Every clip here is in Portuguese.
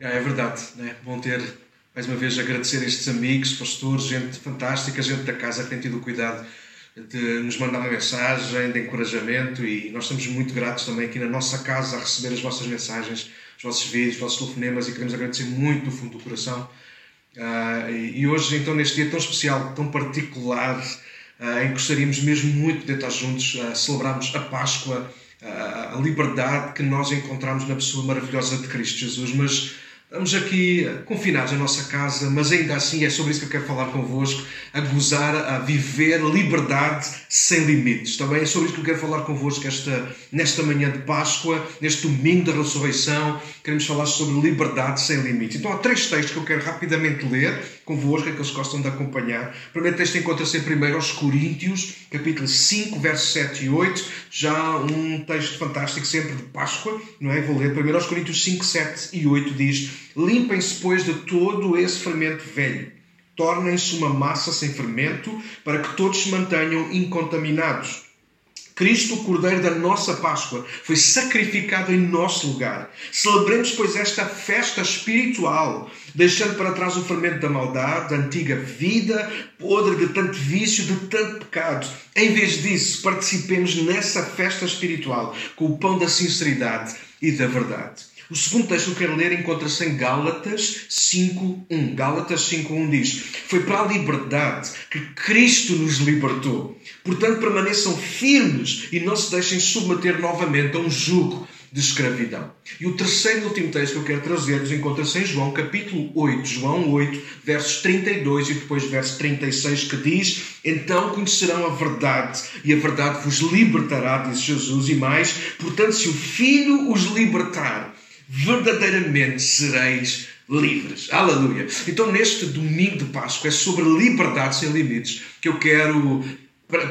É, é verdade, né? bom ter mais uma vez agradecer estes amigos, pastores, gente fantástica, gente da casa que tem tido o cuidado de nos mandar uma mensagem de encorajamento e nós estamos muito gratos também aqui na nossa casa a receber as vossas mensagens, os vossos vídeos, os vossos telefonemas e queremos agradecer muito do fundo do coração. Uh, e, hoje, então, neste dia tão especial, tão particular, uh, em que gostaríamos mesmo muito de estar juntos, uh, celebrarmos a Páscoa, a liberdade que nós encontramos na pessoa maravilhosa de Cristo Jesus, mas Estamos aqui confinados na nossa casa, mas ainda assim é sobre isso que eu quero falar convosco, a gozar, a viver liberdade sem limites. Também é sobre isso que eu quero falar convosco esta, nesta manhã de Páscoa, neste domingo da ressurreição. Queremos falar sobre liberdade sem limites. Então há três textos que eu quero rapidamente ler convosco, aqueles que gostam de acompanhar. O primeiro texto encontra-se em 1 Coríntios, capítulo 5, versos 7 e 8. Já um texto fantástico, sempre de Páscoa, não é? Vou ler. 1 Coríntios 5, 7 e 8 diz Limpem-se, pois, de todo esse fermento velho. Tornem-se uma massa sem fermento, para que todos se mantenham incontaminados. Cristo, o Cordeiro da nossa Páscoa, foi sacrificado em nosso lugar. Celebremos, pois, esta festa espiritual, deixando para trás o fermento da maldade, da antiga vida, podre de tanto vício, de tanto pecado. Em vez disso, participemos nessa festa espiritual com o pão da sinceridade e da verdade. O segundo texto que eu quero ler encontra-se em Gálatas 5.1. Gálatas 5.1 diz: Foi para a liberdade que Cristo nos libertou. Portanto, permaneçam firmes e não se deixem submeter novamente a um jugo de escravidão. E o terceiro e último texto que eu quero trazer-vos encontra-se em João, capítulo 8, João 8, versos 32 e depois verso 36, que diz: Então conhecerão a verdade, e a verdade vos libertará, diz Jesus, e mais, portanto, se o Filho os libertar, verdadeiramente sereis livres. Aleluia! Então, neste domingo de Páscoa, é sobre liberdade sem limites que eu quero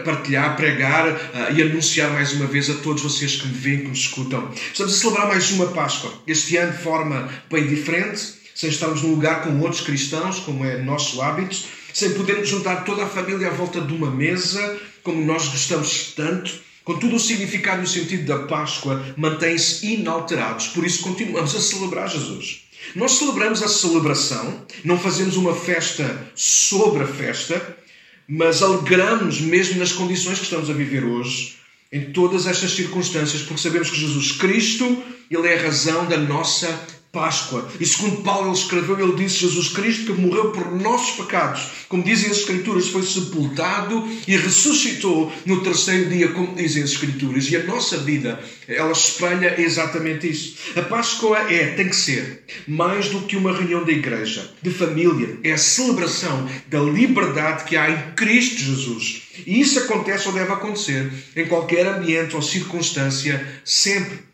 partilhar, pregar uh, e anunciar mais uma vez a todos vocês que me veem, que me escutam. Estamos a celebrar mais uma Páscoa, este ano de forma bem diferente, sem estarmos num lugar com outros cristãos, como é nosso hábito, sem podermos juntar toda a família à volta de uma mesa, como nós gostamos tanto. Contudo, o significado e o sentido da Páscoa mantém-se inalterados, por isso continuamos a celebrar Jesus. Nós celebramos a celebração, não fazemos uma festa sobre a festa, mas alegramos mesmo nas condições que estamos a viver hoje, em todas estas circunstâncias, porque sabemos que Jesus Cristo, Ele é a razão da nossa Páscoa. E segundo Paulo ele escreveu, ele disse Jesus Cristo que morreu por nossos pecados. Como dizem as Escrituras, foi sepultado e ressuscitou no terceiro dia, como dizem as Escrituras. E a nossa vida, ela espelha exatamente isso. A Páscoa é, tem que ser, mais do que uma reunião da igreja, de família. É a celebração da liberdade que há em Cristo Jesus. E isso acontece ou deve acontecer em qualquer ambiente ou circunstância, sempre.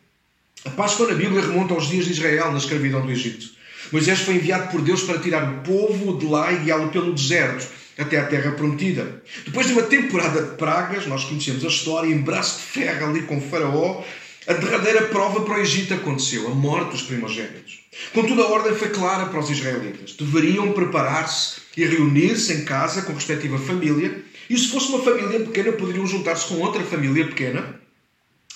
A Páscoa na Bíblia remonta aos dias de Israel, na escravidão do Egito. Moisés foi enviado por Deus para tirar o povo de lá e guiá-lo pelo deserto até a terra prometida. Depois de uma temporada de pragas, nós conhecemos a história, em braço de ferro ali com Faraó, a derradeira prova para o Egito aconteceu, a morte dos primogênitos. Contudo, a ordem foi clara para os israelitas. Deveriam preparar-se e reunir-se em casa com a respectiva família, e se fosse uma família pequena, poderiam juntar-se com outra família pequena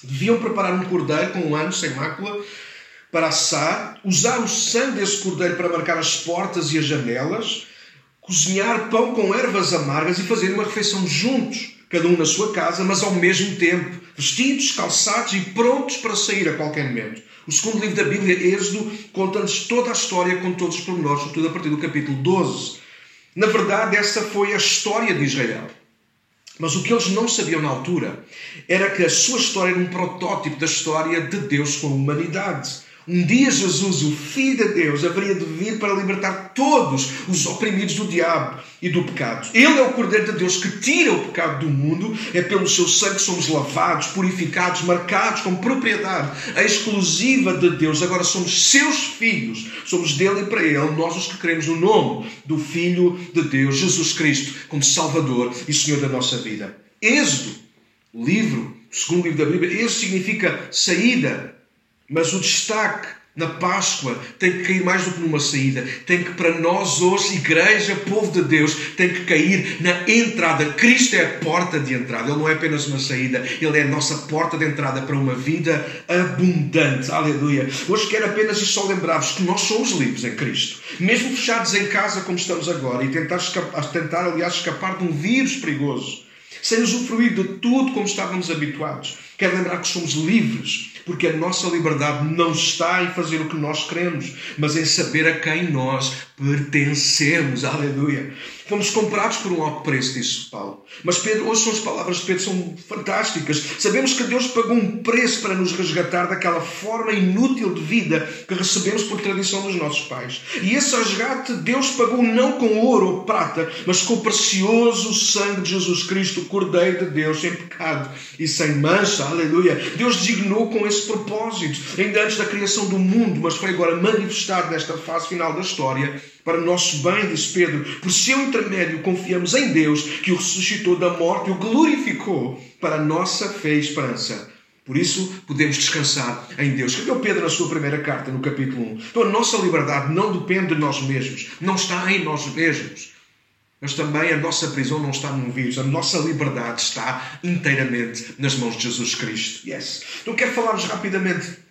Deviam preparar um cordeiro com um ano sem mácula para assar, usar o sangue desse cordeiro para marcar as portas e as janelas, cozinhar pão com ervas amargas e fazer uma refeição juntos, cada um na sua casa, mas ao mesmo tempo, vestidos, calçados e prontos para sair a qualquer momento. O segundo livro da Bíblia, Êxodo, conta-nos toda a história com todos os pormenores, sobretudo a partir do capítulo 12. Na verdade, essa foi a história de Israel. Mas o que eles não sabiam na altura era que a sua história era um protótipo da história de Deus com a humanidade. Um dia Jesus, o Filho de Deus, haveria de vir para libertar todos os oprimidos do diabo e do pecado. Ele é o Cordeiro de Deus que tira o pecado do mundo. É pelo seu sangue que somos lavados, purificados, marcados com propriedade exclusiva de Deus. Agora somos seus filhos. Somos dele e para ele, nós os que cremos no nome do Filho de Deus, Jesus Cristo, como Salvador e Senhor da nossa vida. Êxodo, livro, segundo livro da Bíblia, êxodo significa saída, mas o destaque na Páscoa tem que cair mais do que numa saída. Tem que, para nós hoje, igreja, povo de Deus, tem que cair na entrada. Cristo é a porta de entrada. Ele não é apenas uma saída. Ele é a nossa porta de entrada para uma vida abundante. Aleluia. Hoje quero apenas e só lembrar-vos que nós somos livres em Cristo. Mesmo fechados em casa como estamos agora e tentar, escapar, tentar aliás, escapar de um vírus perigoso. Sem usufruir de tudo como estávamos habituados. Quero lembrar que somos livres porque a nossa liberdade não está em fazer o que nós queremos, mas em saber a quem nós pertencemos. Aleluia. Fomos comprados por um alto preço, disse Paulo. Mas Pedro, são as palavras de Pedro, são fantásticas. Sabemos que Deus pagou um preço para nos resgatar daquela forma inútil de vida que recebemos por tradição dos nossos pais. E esse resgate Deus pagou não com ouro ou prata, mas com o precioso sangue de Jesus Cristo, o Cordeiro de Deus, sem pecado e sem mancha. Aleluia. Deus designou com esse propósito, ainda antes da criação do mundo, mas foi agora manifestado nesta fase final da história para o nosso bem, diz Pedro. Por seu intermédio confiamos em Deus, que o ressuscitou da morte e o glorificou para a nossa fé e esperança. Por isso, podemos descansar em Deus. Escreveu Pedro na sua primeira carta, no capítulo 1. Então, a nossa liberdade não depende de nós mesmos, não está em nós mesmos. Mas também a nossa prisão não está num vírus. A nossa liberdade está inteiramente nas mãos de Jesus Cristo. Yes. Então, quero falar-vos rapidamente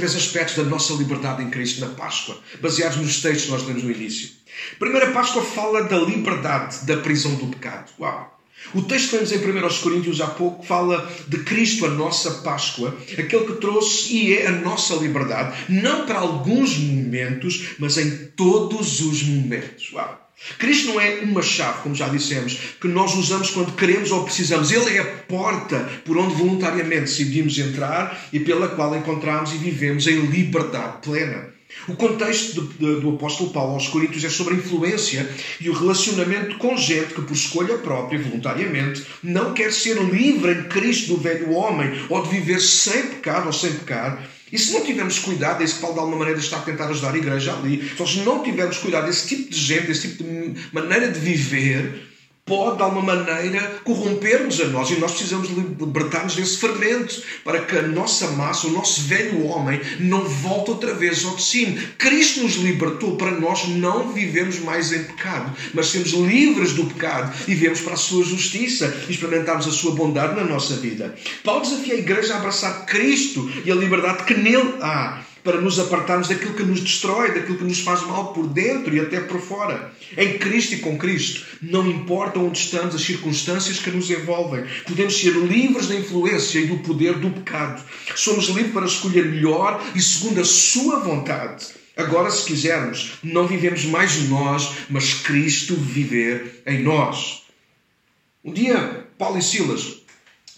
três aspectos da nossa liberdade em Cristo na Páscoa, baseados nos textos que nós lemos no início. Primeira Páscoa fala da liberdade da prisão do pecado. Uau! O texto que lemos em 1 Coríntios há pouco fala de Cristo, a nossa Páscoa, aquele que trouxe e é a nossa liberdade, não para alguns momentos, mas em todos os momentos. Uau! Cristo não é uma chave, como já dissemos, que nós usamos quando queremos ou precisamos. Ele é a porta por onde voluntariamente decidimos entrar e pela qual encontramos e vivemos em liberdade plena. O contexto do, apóstolo Paulo aos Coríntios é sobre a influência e o relacionamento com gente que, por escolha própria, voluntariamente, não quer ser livre em Cristo do velho homem ou de viver sem pecado ou sem pecar e se não tivermos cuidado, é isso que Paulo de alguma maneira está a tentar ajudar a igreja ali, se não tivermos cuidado desse tipo de gente, desse tipo de maneira de viver, pode, de alguma maneira, corromper-nos a nós e nós precisamos libertar-nos desse fermento para que a nossa massa, o nosso velho homem, não volte outra vez ao de cima. Cristo nos libertou para nós não vivemos mais em pecado, mas sermos livres do pecado e vivemos para a sua justiça e experimentarmos a sua bondade na nossa vida. Paulo desafia a igreja a abraçar Cristo e a liberdade que nele há para nos apartarmos daquilo que nos destrói, daquilo que nos faz mal por dentro e até por fora. Em Cristo e com Cristo, não importa onde estamos, as circunstâncias que nos envolvem, podemos ser livres da influência e do poder do pecado. Somos livres para escolher melhor e segundo a Sua vontade. Agora, se quisermos, não vivemos mais nós, mas Cristo viver em nós. Um dia, Paulo e Silas,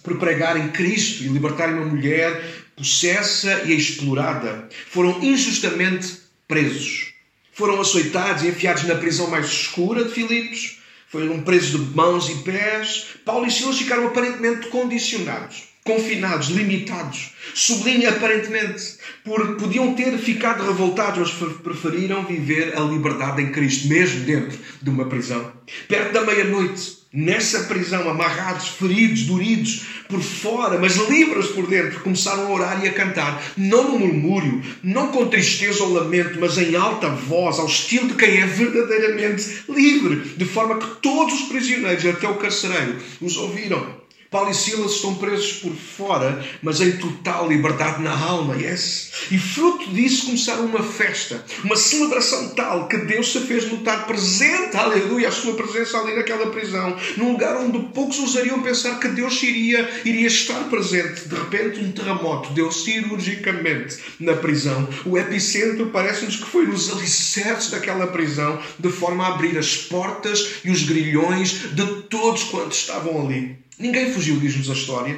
por pregarem Cristo e libertarem uma mulher possessa e explorada, foram injustamente presos. Foram açoitados e enfiados na prisão mais escura de Filipos. Foram presos de mãos e pés. Paulo e Silas ficaram aparentemente condicionados, confinados, limitados. Sublinha aparentemente, porque podiam ter ficado revoltados, mas preferiram viver a liberdade em Cristo, mesmo dentro de uma prisão. Perto da meia-noite, nessa prisão, amarrados, feridos, doridos por fora, mas livres por dentro, começaram a orar e a cantar, não no murmúrio, não com tristeza ou lamento, mas em alta voz, ao estilo de quem é verdadeiramente livre, de forma que todos os prisioneiros, até o carcereiro, os ouviram. Paulo e Silas estão presos por fora, mas em total liberdade na alma, yes? E fruto disso começaram uma festa, uma celebração tal que Deus se fez notar presente, aleluia, a sua presença ali naquela prisão, num lugar onde poucos ousariam pensar que Deus iria, iria estar presente. De repente, um terremoto deu cirurgicamente na prisão. O epicentro parece-nos que foi nos alicerces daquela prisão, de forma a abrir as portas e os grilhões de todos quantos estavam ali. Ninguém fugiu, diz-nos a história,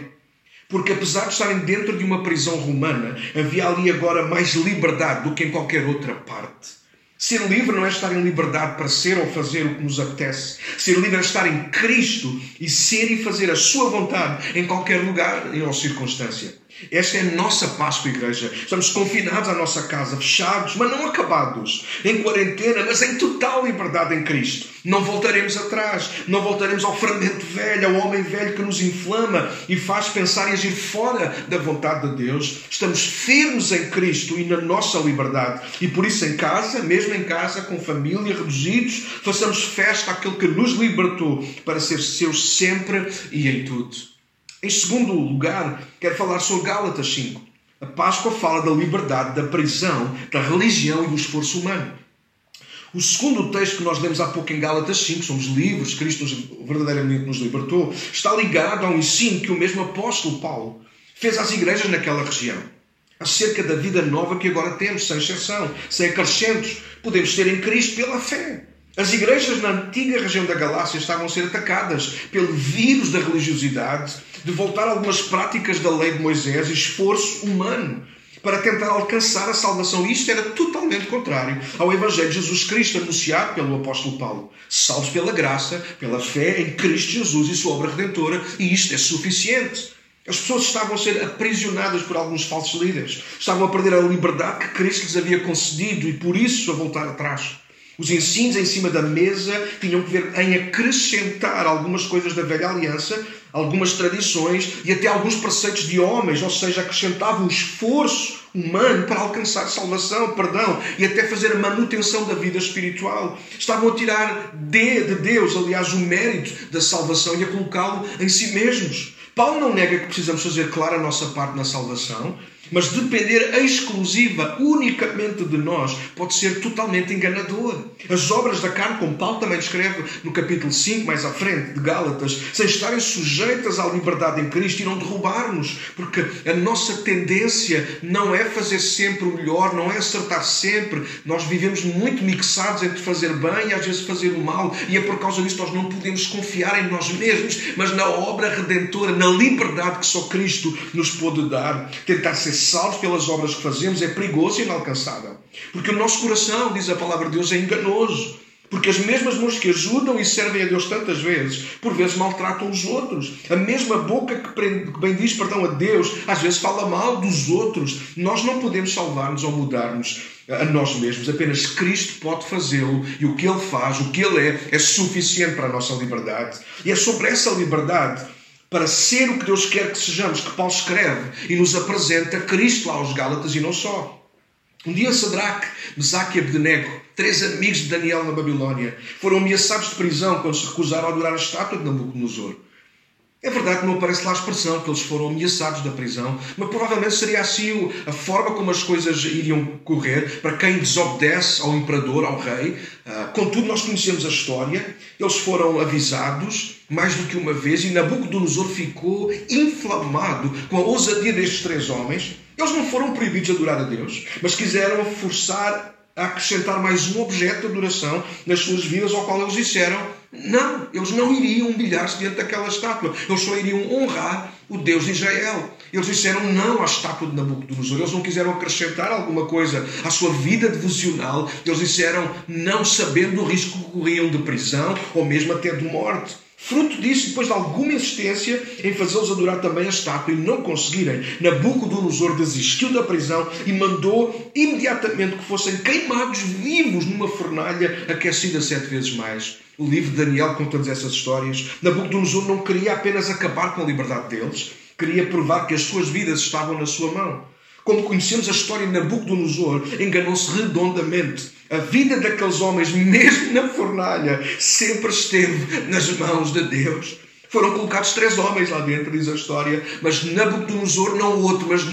porque apesar de estarem dentro de uma prisão romana, havia ali agora mais liberdade do que em qualquer outra parte. Ser livre não é estar em liberdade para ser ou fazer o que nos apetece. Ser livre é estar em Cristo e ser e fazer a sua vontade em qualquer lugar ou circunstância. Esta é a nossa Páscoa, igreja. Estamos confinados à nossa casa, fechados, mas não acabados, em quarentena, mas em total liberdade em Cristo. Não voltaremos atrás, não voltaremos ao fermento velho, ao homem velho que nos inflama e faz pensar e agir fora da vontade de Deus. Estamos firmes em Cristo e na nossa liberdade. E por isso, em casa, mesmo em casa, com família, reduzidos, façamos festa àquele que nos libertou para ser seus sempre e em tudo. Em segundo lugar, quero falar sobre Gálatas 5. A Páscoa fala da liberdade, da prisão, da religião e do esforço humano. O segundo texto que nós lemos há pouco em Gálatas 5, somos livres, Cristo verdadeiramente nos libertou, está ligado a um ensino que o mesmo apóstolo Paulo fez às igrejas naquela região. Acerca da vida nova que agora temos, sem exceção, sem acrescentos, podemos ter em Cristo pela fé. As igrejas na antiga região da Galácia estavam a ser atacadas pelo vírus da religiosidade, de voltar algumas práticas da lei de Moisés e esforço humano para tentar alcançar a salvação. Isto era totalmente contrário ao Evangelho de Jesus Cristo anunciado pelo apóstolo Paulo. Salvos pela graça, pela fé em Cristo Jesus e sua obra redentora, e isto é suficiente. As pessoas estavam a ser aprisionadas por alguns falsos líderes, estavam a perder a liberdade que Cristo lhes havia concedido e por isso a voltar atrás. Os ensinos em cima da mesa tinham que ver em acrescentar algumas coisas da velha aliança, algumas tradições e até alguns preceitos de homens, ou seja, acrescentavam o esforço humano para alcançar salvação, perdão e até fazer a manutenção da vida espiritual. Estavam a tirar de, de Deus, aliás, o mérito da salvação e a colocá-lo em si mesmos. Paulo não nega que precisamos fazer clara a nossa parte na salvação, mas depender exclusiva, unicamente de nós, pode ser totalmente enganador. As obras da carne, como Paulo também descreve no capítulo 5, mais à frente, de Gálatas, sem estarem sujeitas à liberdade em Cristo, irão derrubar-nos, porque a nossa tendência não é fazer sempre o melhor, não é acertar sempre. Nós vivemos muito mixados entre fazer bem e às vezes fazer o mal, e é por causa disso que nós não podemos confiar em nós mesmos, mas na obra redentora, na liberdade que só Cristo nos pode dar. Tentar ser salvos pelas obras que fazemos é perigoso e inalcançável. Porque o nosso coração, diz a palavra de Deus, é enganoso. Porque as mesmas mãos que ajudam e servem a Deus tantas vezes, por vezes maltratam os outros. A mesma boca que bendiz perdão a Deus, às vezes fala mal dos outros. Nós não podemos salvar-nos ou mudar-nos a nós mesmos. Apenas Cristo pode fazê-lo e o que Ele faz, o que Ele é, é suficiente para a nossa liberdade. E é sobre essa liberdade para ser o que Deus quer que sejamos, que Paulo escreve e nos apresenta Cristo aos Gálatas e não só. Um dia Sadraque, Mesaque e Abdenego, três amigos de Daniel na Babilónia, foram ameaçados de prisão quando se recusaram a adorar a estátua de Nabucodonosor. É verdade que não aparece lá a expressão que eles foram ameaçados da prisão, mas provavelmente seria assim a forma como as coisas iriam correr para quem desobedece ao imperador, ao rei. Ah, contudo, nós conhecemos a história. Eles foram avisados mais do que uma vez e Nabucodonosor ficou inflamado com a ousadia destes três homens. Eles não foram proibidos de adorar a Deus, mas quiseram forçar a acrescentar mais um objeto de adoração nas suas vidas, ao qual eles disseram: não, eles não iriam humilhar-se diante daquela estátua, eles só iriam honrar o Deus de Israel. Eles disseram não à estátua de Nabucodonosor, eles não quiseram acrescentar alguma coisa à sua vida devocional, eles disseram não, sabendo o risco que corriam de prisão ou mesmo até de morte. Fruto disso, depois de alguma insistência em fazê-los adorar também a estátua e não conseguirem, Nabucodonosor desistiu da prisão e mandou imediatamente que fossem queimados vivos numa fornalha aquecida sete vezes mais. O livro de Daniel conta-nos essas histórias. Nabucodonosor não queria apenas acabar com a liberdade deles, queria provar que as suas vidas estavam na sua mão. Como conhecemos a história de Nabucodonosor, enganou-se redondamente. A vida daqueles homens, mesmo na fornalha, sempre esteve nas mãos de Deus. Foram colocados três homens lá dentro, diz a história, mas Nabucodonosor, não o outro, mas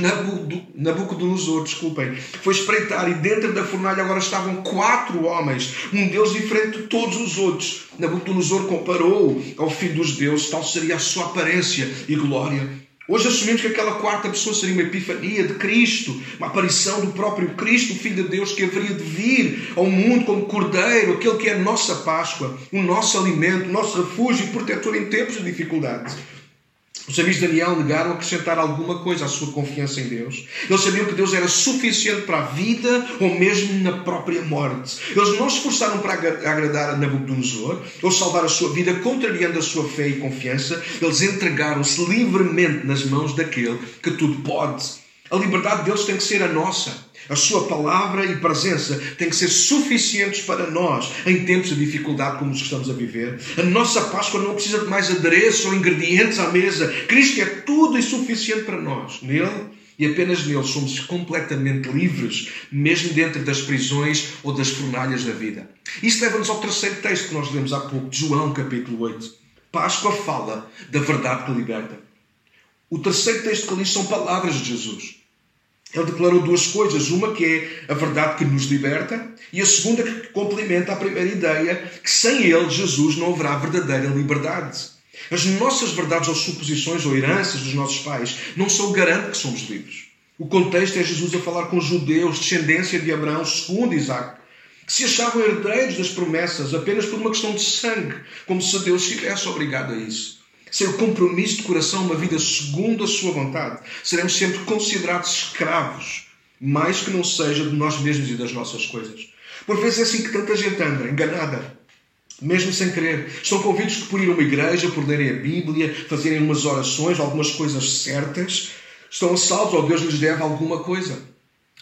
Nabucodonosor, desculpem, foi espreitar e dentro da fornalha agora estavam quatro homens, um Deus diferente de todos os outros. Nabucodonosor comparou ao filho dos deuses, tal seria a sua aparência e glória. Hoje assumimos que aquela quarta pessoa seria uma epifania de Cristo, uma aparição do próprio Cristo, o Filho de Deus, que haveria de vir ao mundo como Cordeiro, aquele que é a nossa Páscoa, o nosso alimento, o nosso refúgio e protetor em tempos de dificuldade. Os amigos de Daniel negaram acrescentar alguma coisa à sua confiança em Deus. Eles sabiam que Deus era suficiente para a vida ou mesmo na própria morte. Eles não se esforçaram para agradar a Nabucodonosor ou salvar a sua vida, contrariando a sua fé e confiança. Eles entregaram-se livremente nas mãos daquele que tudo pode. A liberdade deles tem que ser a nossa. A sua palavra e presença têm que ser suficientes para nós em tempos de dificuldade como os que estamos a viver. A nossa Páscoa não precisa de mais adereços ou ingredientes à mesa. Cristo é tudo e suficiente para nós. Nele e apenas nele somos completamente livres, mesmo dentro das prisões ou das fornalhas da vida. Isto leva-nos ao terceiro texto que nós lemos há pouco, de João, capítulo 8. Páscoa fala da verdade que liberta. O terceiro texto que ali são palavras de Jesus. Ele declarou duas coisas. Uma que é a verdade que nos liberta, e a segunda que complementa a primeira ideia, que sem ele, Jesus, não haverá verdadeira liberdade. As nossas verdades ou suposições ou heranças dos nossos pais não são garante que somos livres. O contexto é Jesus a falar com judeus, descendência de Abraão, segundo Isaac, que se achavam herdeiros das promessas apenas por uma questão de sangue, como se Deus estivesse obrigado a isso sem o compromisso de coração, uma vida segundo a sua vontade, seremos sempre considerados escravos, mais que não seja de nós mesmos e das nossas coisas. Por vezes é assim que tanta gente anda, enganada, mesmo sem querer. Estão convidos que por ir a uma igreja, por lerem a Bíblia, fazerem umas orações, algumas coisas certas, estão a salvos ou Deus lhes deve alguma coisa.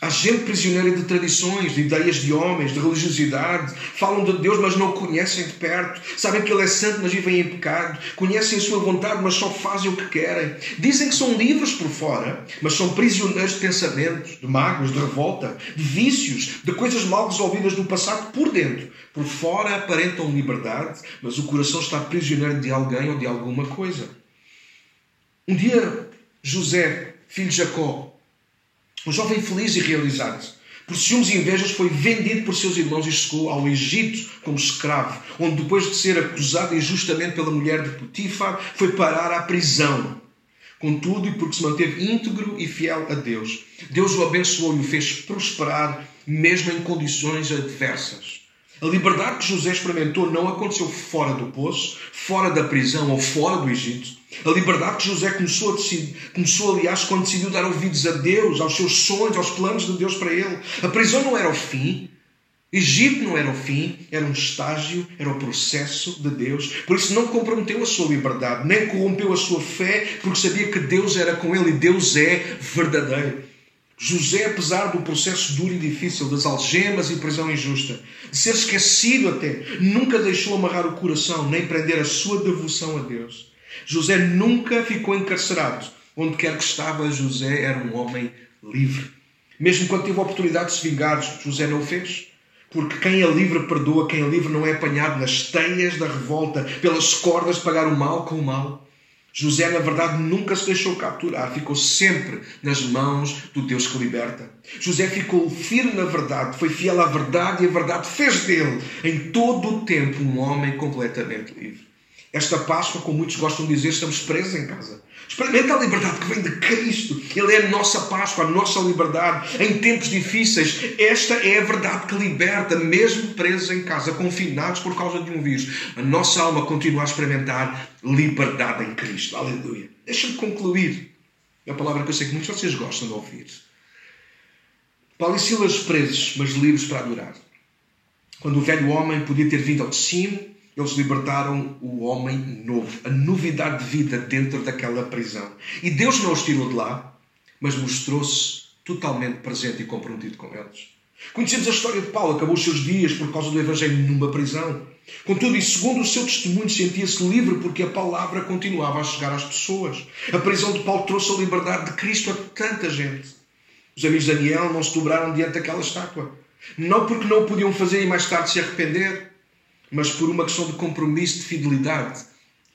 Há gente prisioneira de tradições, de ideias de homens, de religiosidade. Falam de Deus, mas não o conhecem de perto. Sabem que Ele é santo, mas vivem em pecado. Conhecem a sua vontade, mas só fazem o que querem. Dizem que são livres por fora, mas são prisioneiros de pensamentos, de mágoas, de revolta, de vícios, de coisas mal resolvidas do passado por dentro. Por fora aparentam liberdade, mas o coração está prisioneiro de alguém ou de alguma coisa. Um dia, José, filho de Jacó, um jovem feliz e realizado, por ciúmes e invejas, foi vendido por seus irmãos e chegou ao Egito como escravo, onde, depois de ser acusado injustamente pela mulher de Potifar, foi parar à prisão. Contudo, e porque se manteve íntegro e fiel a Deus, Deus o abençoou e o fez prosperar, mesmo em condições adversas. A liberdade que José experimentou não aconteceu fora do poço, fora da prisão ou fora do Egito. A liberdade que José começou, a decidir, começou, aliás, quando decidiu dar ouvidos a Deus, aos seus sonhos, aos planos de Deus para ele. A prisão não era o fim, Egito não era o fim, era um estágio, era o processo de Deus. Por isso não comprometeu a sua liberdade, nem corrompeu a sua fé, porque sabia que Deus era com ele e Deus é verdadeiro. José, apesar do processo duro e difícil, das algemas e prisão injusta, de ser esquecido até, nunca deixou amarrar o coração, nem prender a sua devoção a Deus. José nunca ficou encarcerado. Onde quer que estava, José era um homem livre. Mesmo quando teve a oportunidade de se vingar, José não o fez. Porque quem é livre perdoa, quem é livre não é apanhado nas teias da revolta, pelas cordas de pagar o mal com o mal. José, na verdade, nunca se deixou capturar, ficou sempre nas mãos do Deus que liberta. José ficou firme na verdade, foi fiel à verdade e a verdade fez dele, em todo o tempo, um homem completamente livre. Esta Páscoa, como muitos gostam de dizer, estamos presos em casa. Experimenta a liberdade que vem de Cristo. Ele é a nossa Páscoa, a nossa liberdade. Em tempos difíceis, esta é a verdade que liberta, mesmo presos em casa, confinados por causa de um vírus. A nossa alma continua a experimentar liberdade em Cristo. Aleluia. Deixa-me concluir. É a palavra que eu sei que muitos de vocês gostam de ouvir. Paulo e Silas presos, mas livres para adorar. Quando o velho homem podia ter vindo ao de cima, eles libertaram o homem novo, a novidade de vida dentro daquela prisão. E Deus não os tirou de lá, mas mostrou-se totalmente presente e comprometido com eles. Conhecemos a história de Paulo, acabou os seus dias por causa do Evangelho numa prisão. Contudo, e segundo o seu testemunho, sentia-se livre porque a palavra continuava a chegar às pessoas. A prisão de Paulo trouxe a liberdade de Cristo a tanta gente. Os amigos de Daniel não se dobraram diante daquela estátua. Não porque não o podiam fazer e mais tarde se arrepender, mas por uma questão de compromisso, de fidelidade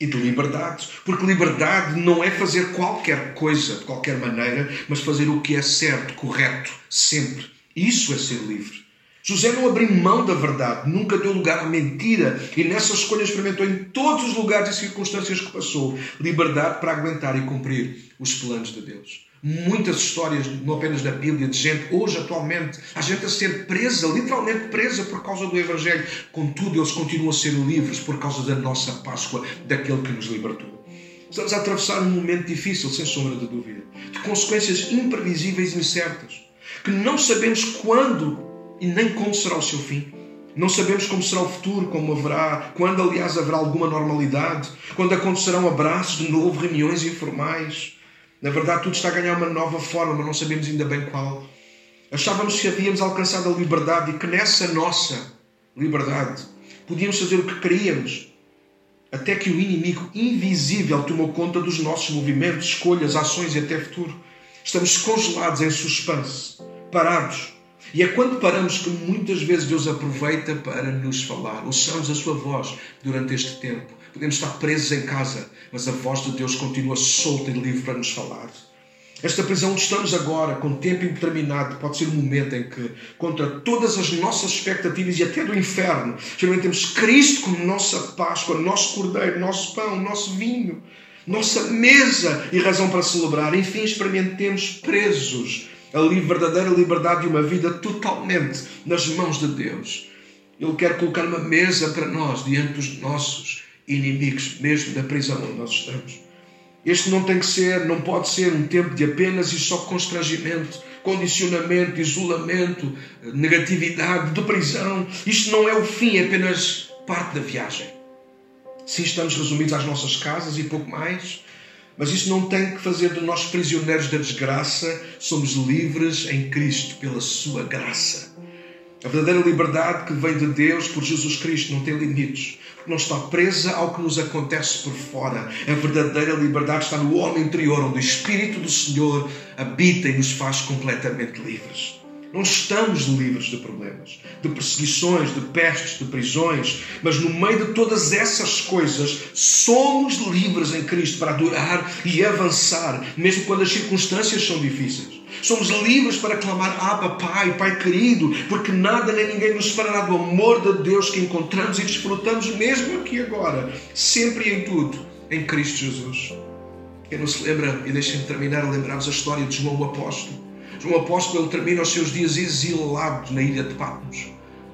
e de liberdade. Porque liberdade não é fazer qualquer coisa de qualquer maneira, mas fazer o que é certo, correto, sempre. Isso é ser livre. José não abriu mão da verdade, nunca deu lugar à mentira e nessa escolha experimentou em todos os lugares e circunstâncias que passou liberdade para aguentar e cumprir os planos de Deus muitas histórias, não apenas da Bíblia, de gente, hoje atualmente, há gente a ser presa, literalmente presa por causa do Evangelho. Contudo, eles continuam a ser livres por causa da nossa Páscoa, daquele que nos libertou. Estamos a atravessar um momento difícil, sem sombra de dúvida, de consequências imprevisíveis e incertas, que não sabemos quando e nem como será o seu fim. Não sabemos como será o futuro, como haverá, quando aliás haverá alguma normalidade, quando acontecerão abraços de novo, reuniões informais. Na verdade, tudo está a ganhar uma nova forma, mas não sabemos ainda bem qual. Achávamos que havíamos alcançado a liberdade e que nessa nossa liberdade podíamos fazer o que queríamos, até que o inimigo invisível tomou conta dos nossos movimentos, escolhas, ações e até futuro. Estamos congelados em suspense, parados. E é quando paramos que muitas vezes Deus aproveita para nos falar. Ouçamos a sua voz durante este tempo. Podemos estar presos em casa, mas a voz de Deus continua solta e livre para nos falar. Esta prisão onde estamos agora, com tempo indeterminado, pode ser um momento em que, contra todas as nossas expectativas e até do inferno, geralmente temos Cristo como nossa Páscoa, nosso Cordeiro, nosso pão, nosso vinho, nossa mesa e razão para celebrar. Enfim, experimentemos presos a verdadeira liberdade de uma vida totalmente nas mãos de Deus. Ele quer colocar uma mesa para nós diante dos nossos inimigos, mesmo da prisão onde nós estamos. Este não tem que ser, não pode ser um tempo de apenas e só constrangimento, condicionamento, isolamento, negatividade, de prisão. Isto não é o fim, é apenas parte da viagem. Sim, estamos resumidos às nossas casas e pouco mais, mas isso não tem que fazer de nós prisioneiros da desgraça. Somos livres em Cristo pela Sua graça. A verdadeira liberdade que vem de Deus por Jesus Cristo não tem limites não está presa ao que nos acontece por fora. A verdadeira liberdade está no homem interior, onde o Espírito do Senhor habita e nos faz completamente livres. Não estamos livres de problemas, de perseguições, de pestes, de prisões, mas no meio de todas essas coisas, somos livres em Cristo para adorar e avançar, mesmo quando as circunstâncias são difíceis. Somos livres para clamar Abba, Pai, Pai querido, porque nada nem ninguém nos separará do amor de Deus que encontramos e desfrutamos mesmo aqui agora, sempre e em tudo, em Cristo Jesus. Quem não se lembra, e deixem-me terminar a lembrar-vos a história de João o Apóstolo João Apóstolo termina os seus dias exilado na ilha de Patmos,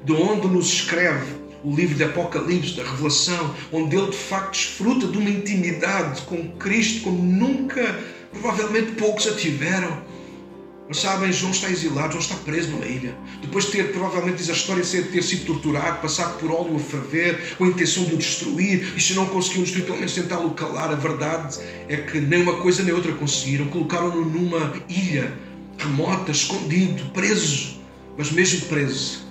de onde nos escreve o livro de Apocalipse, da Revelação, onde ele de facto desfruta de uma intimidade com Cristo como nunca, provavelmente poucos a tiveram. Mas sabem, João está exilado, João está preso numa ilha. Depois de ter, provavelmente diz a história, de ter sido torturado, passado por óleo a ferver, com a intenção de o destruir, e se não conseguiram destruir, pelo menos tentá-lo calar. A verdade é que nem uma coisa nem outra conseguiram. Colocaram-no numa ilha remota, escondido, preso. Mas mesmo preso,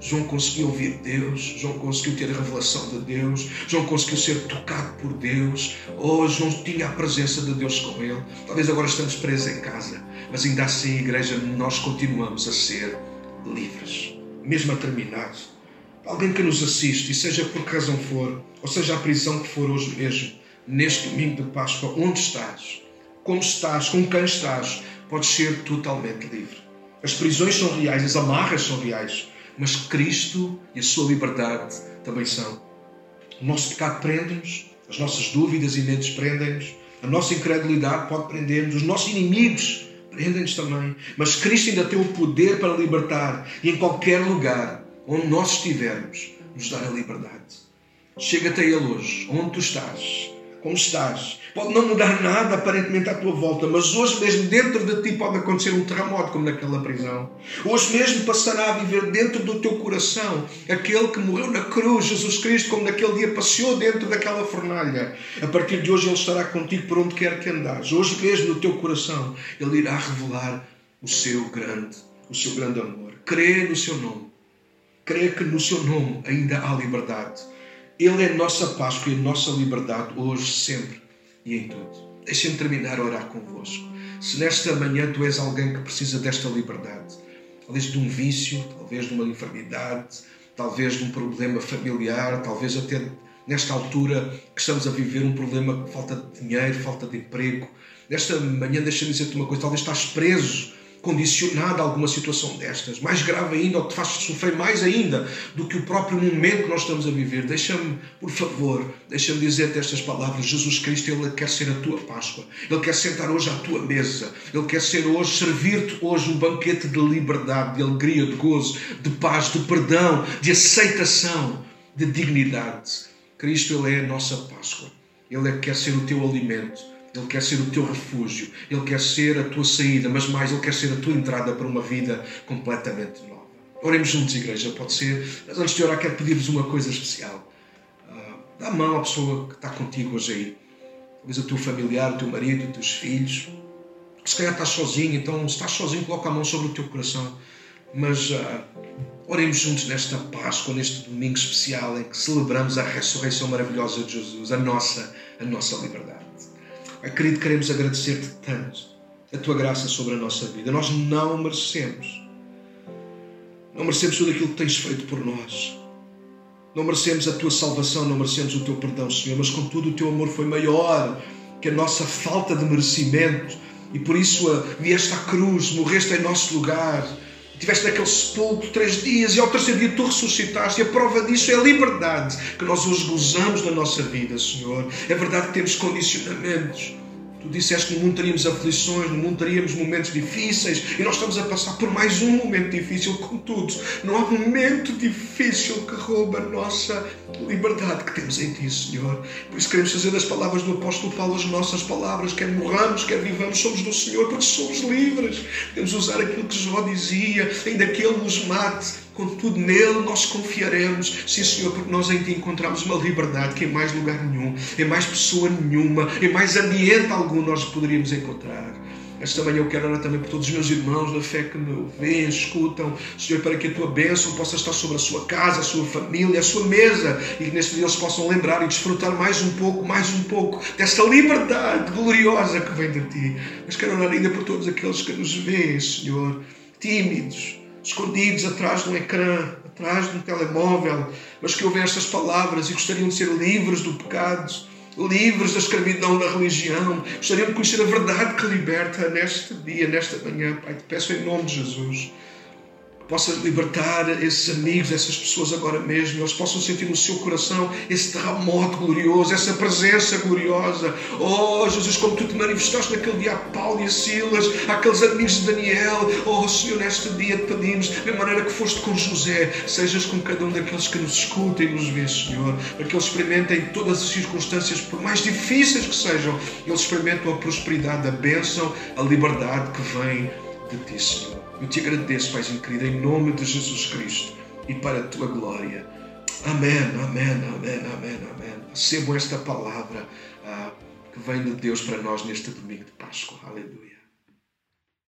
João conseguiu ouvir Deus, João conseguiu ter a revelação de Deus, João conseguiu ser tocado por Deus. Oh, João tinha a presença de Deus com ele. Talvez agora estamos presos em casa, mas ainda assim, igreja, nós continuamos a ser livres, mesmo a terminar. Alguém que nos assiste, e seja por que razão for, ou seja a prisão que for hoje mesmo, neste domingo de Páscoa, onde estás? Como estás? Com quem estás? Podes ser totalmente livre. As prisões são reais, as amarras são reais, mas Cristo e a sua liberdade também são. O nosso pecado prende-nos, as nossas dúvidas e medos prendem-nos, a nossa incredulidade pode prender-nos, os nossos inimigos prendem-nos também. Mas Cristo ainda tem o poder para libertar e em qualquer lugar onde nós estivermos, nos dar a liberdade. Chega até Ele hoje, onde tu estás, como estás, Pode não mudar nada aparentemente à tua volta, mas hoje mesmo dentro de ti pode acontecer um terremoto, como naquela prisão. Hoje mesmo passará a viver dentro do teu coração aquele que morreu na cruz, Jesus Cristo, como naquele dia passeou dentro daquela fornalha. A partir de hoje Ele estará contigo por onde quer que andares. Hoje mesmo no teu coração Ele irá revelar o seu grande, o seu grande amor. Crê no seu nome. Crê que no seu nome ainda há liberdade. Ele é nossa Páscoa e nossa liberdade hoje, sempre e em tudo. Deixem-me terminar a orar convosco. Se nesta manhã tu és alguém que precisa desta liberdade, talvez de um vício, talvez de uma enfermidade, talvez de um problema familiar, talvez até nesta altura que estamos a viver um problema de falta de dinheiro, falta de emprego. Nesta manhã, deixa-me dizer-te uma coisa: talvez estás preso condicionado a alguma situação destas, mais grave ainda, ou te faz sofrer mais ainda do que o próprio momento que nós estamos a viver. Deixa-me, por favor, deixa-me dizer-te estas palavras. Jesus Cristo, Ele quer ser a tua Páscoa. Ele quer sentar hoje à tua mesa. Ele quer ser hoje, servir-te hoje um banquete de liberdade, de alegria, de gozo, de paz, de perdão, de aceitação, de dignidade. Cristo, Ele é a nossa Páscoa. Ele é que quer ser o teu alimento. Ele quer ser o teu refúgio. Ele quer ser a tua saída, mas mais, Ele quer ser a tua entrada para uma vida completamente nova. Oremos juntos, igreja, pode ser. Mas antes de orar, quero pedir-vos uma coisa especial. Uh, dá a mão à pessoa que está contigo hoje aí. Talvez o teu familiar, o teu marido, os teus filhos. Se calhar estás sozinho, então se estás sozinho, coloca a mão sobre o teu coração. Mas uh, oremos juntos nesta Páscoa, neste domingo especial em que celebramos a ressurreição maravilhosa de Jesus, a nossa, a nossa liberdade. Querido, queremos agradecer-te tanto a tua graça sobre a nossa vida. Nós não merecemos. Não merecemos tudo aquilo que tens feito por nós. Não merecemos a tua salvação, não merecemos o teu perdão, Senhor, mas contudo o teu amor foi maior que a nossa falta de merecimento e por isso vieste à cruz, morreste em nosso lugar Tiveste naquele sepulcro três dias e ao terceiro dia tu ressuscitaste. E a prova disso é a liberdade que nós hoje gozamos na nossa vida, Senhor. É verdade que temos condicionamentos. Tu disseste que no mundo teríamos aflições, no mundo teríamos momentos difíceis e nós estamos a passar por mais um momento difícil. Contudo, não há momento difícil que rouba a nossa liberdade que temos em Ti, Senhor. Por isso queremos fazer das palavras do apóstolo Paulo as nossas palavras, quer morramos, quer vivamos, somos do Senhor, porque somos livres. Podemos usar aquilo que Jó dizia, ainda que Ele nos mate Contudo, nele nós confiaremos, sim Senhor, porque nós em Ti encontramos uma liberdade que em mais lugar nenhum, em mais pessoa nenhuma, em mais ambiente algum nós poderíamos encontrar. Esta manhã eu quero orar também por todos os meus irmãos da fé que me veem, escutam, Senhor, para que a tua bênção possa estar sobre a sua casa, a sua família, a sua mesa e que neste dia eles possam lembrar e desfrutar mais um pouco, mais um pouco desta liberdade gloriosa que vem de ti. Mas quero orar ainda por todos aqueles que nos veem, Senhor, tímidos, escondidos atrás de um ecrã, atrás de um telemóvel, mas que ouvem estas palavras e gostariam de ser livres do pecado, livres da escravidão da religião, gostariam de conhecer a verdade que liberta neste dia, nesta manhã. Pai, te peço em nome de Jesus possa libertar esses amigos, essas pessoas agora mesmo, eles possam sentir no seu coração esse terremoto glorioso, essa presença gloriosa. Oh Jesus, como tu te manifestaste naquele dia a Paulo e a Silas, àqueles amigos de Daniel, oh Senhor, neste dia te pedimos, da maneira que foste com José, sejas com cada um daqueles que nos escutam e nos vê, Senhor, para que eles experimentem todas as circunstâncias, por mais difíceis que sejam, eles experimentam a prosperidade, a bênção, a liberdade que vem de ti, Senhor. Eu te agradeço, Paizinho querido, em nome de Jesus Cristo e para a tua glória. Amém, amém, amém, amém, amém. Recebam esta palavra ah, que vem de Deus para nós neste domingo de Páscoa. Aleluia.